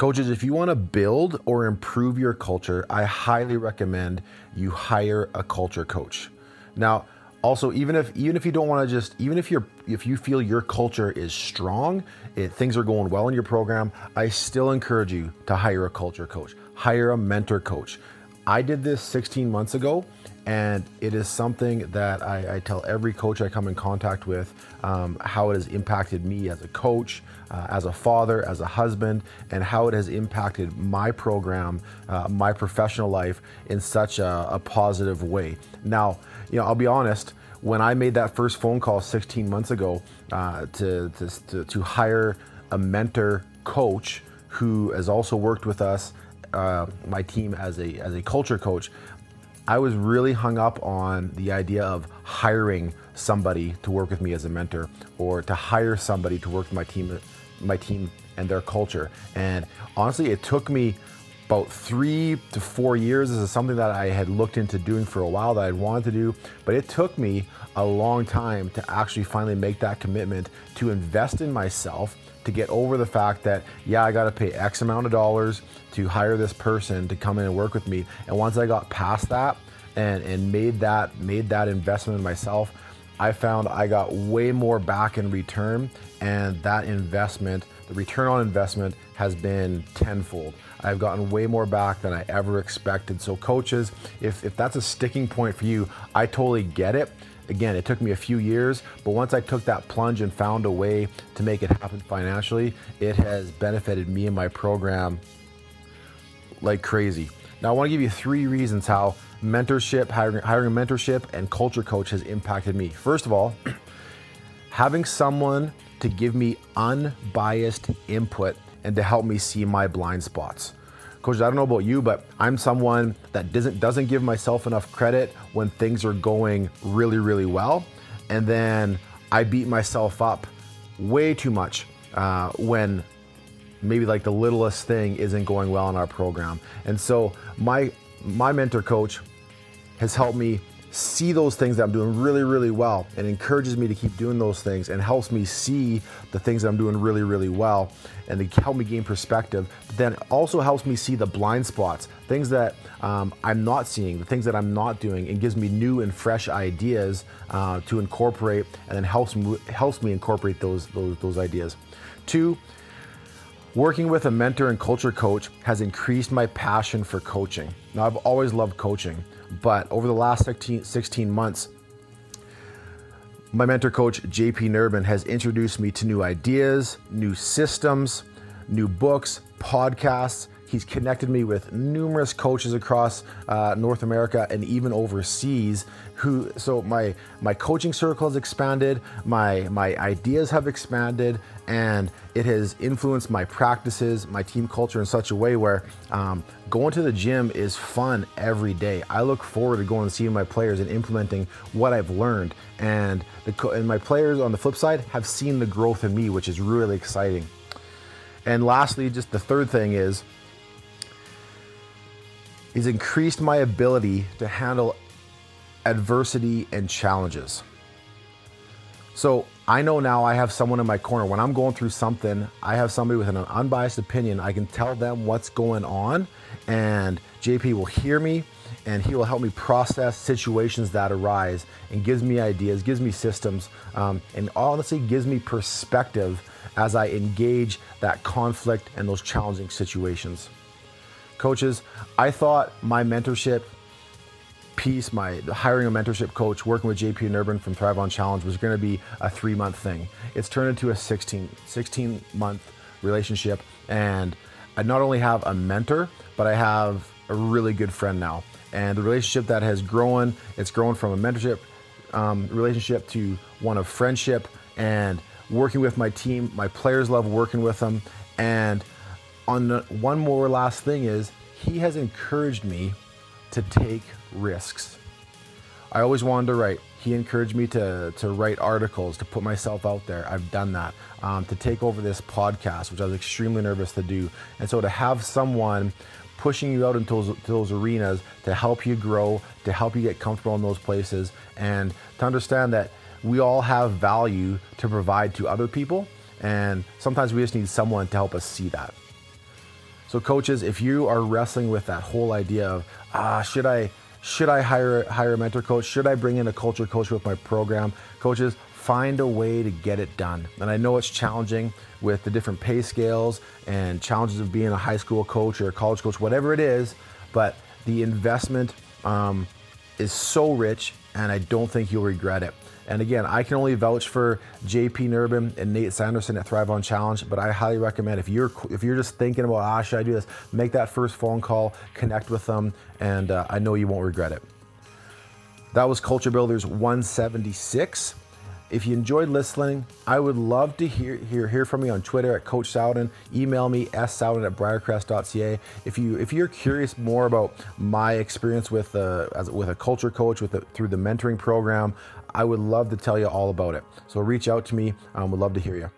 Coaches, if you want to build or improve your culture, I highly recommend you hire a culture coach. Now, also even if even if you don't want to just even if you're if you feel your culture is strong, it, things are going well in your program, I still encourage you to hire a culture coach, hire a mentor coach. I did this 16 months ago and it is something that I, I, tell every coach I come in contact with um, how it has impacted me as a coach, uh, as a father, as a husband, and how it has impacted my program, uh, my professional life in such a, a positive way. Now, you know, I'll be honest. When I made that first phone call 16 months ago uh, to, to, to hire a mentor coach who has also worked with us uh, my team as a as a culture coach, I was really hung up on the idea of hiring somebody to work with me as a mentor or to hire somebody to work with my team my team and their culture. And honestly, it took me about three to four years. This is something that I had looked into doing for a while that I'd wanted to do, but it took me a long time to actually finally make that commitment to invest in myself to get over the fact that, yeah, I got to pay X amount of dollars to hire this person to come in and work with me. And once I got past that and, and made that made that investment in myself, I found I got way more back in return, and that investment, the return on investment, has been tenfold. I've gotten way more back than I ever expected. So, coaches, if, if that's a sticking point for you, I totally get it. Again, it took me a few years, but once I took that plunge and found a way to make it happen financially, it has benefited me and my program like crazy. Now, I want to give you three reasons how mentorship, hiring, hiring mentorship, and culture coach has impacted me. First of all, having someone to give me unbiased input and to help me see my blind spots. Coach, I don't know about you, but I'm someone that doesn't doesn't give myself enough credit when things are going really, really well, and then I beat myself up way too much uh, when maybe like the littlest thing isn't going well in our program. And so my my mentor coach has helped me see those things that I'm doing really, really well and encourages me to keep doing those things and helps me see the things that I'm doing really, really well and to help me gain perspective. But then also helps me see the blind spots, things that um, I'm not seeing, the things that I'm not doing, and gives me new and fresh ideas uh, to incorporate and then helps me, helps me incorporate those, those, those ideas. Two, Working with a mentor and culture coach has increased my passion for coaching. Now, I've always loved coaching, but over the last 16, 16 months, my mentor coach, JP Nerbun, has introduced me to new ideas, new systems, new books, podcasts, He's connected me with numerous coaches across uh, North America and even overseas. Who so my my coaching circle has expanded, my my ideas have expanded, and it has influenced my practices, my team culture in such a way where um, going to the gym is fun every day. I look forward to going and seeing my players and implementing what I've learned, and the and my players on the flip side have seen the growth in me, which is really exciting. And lastly, just the third thing is He's increased my ability to handle adversity and challenges. So I know now I have someone in my corner. When I'm going through something, I have somebody with an unbiased opinion. I can tell them what's going on, and JP will hear me and he will help me process situations that arise and gives me ideas, gives me systems, um, and honestly gives me perspective as I engage that conflict and those challenging situations coaches. I thought my mentorship piece, my hiring a mentorship coach, working with JP Nerbun from Thrive on Challenge was going to be a three month thing. It's turned into a 16, 16 month relationship. And I not only have a mentor, but I have a really good friend now. And the relationship that has grown, it's grown from a mentorship um, relationship to one of friendship and working with my team. My players love working with them. And on the, one more last thing is he has encouraged me to take risks. I always wanted to write. He encouraged me to, to write articles, to put myself out there. I've done that. Um, to take over this podcast, which I was extremely nervous to do. And so to have someone pushing you out into those, those arenas to help you grow, to help you get comfortable in those places, and to understand that we all have value to provide to other people. And sometimes we just need someone to help us see that. So, coaches, if you are wrestling with that whole idea of, ah, should I should I hire hire a mentor coach? Should I bring in a culture coach with my program? Coaches, find a way to get it done. And I know it's challenging with the different pay scales and challenges of being a high school coach or a college coach, whatever it is, but the investment um, is so rich, and I don't think you'll regret it. And again, I can only vouch for JP Nerbun and Nate Sanderson at Thrive on Challenge, but I highly recommend if you're if you're just thinking about ah should I do this, make that first phone call, connect with them, and uh, I know you won't regret it. That was Culture Builders 176. If you enjoyed listening, I would love to hear hear, hear from you on Twitter at Coach Sowden. Email me ssowden at briercrest.ca. If you if you're curious more about my experience with uh, as with a culture coach with the, through the mentoring program, I would love to tell you all about it. So reach out to me. Um, would love to hear you.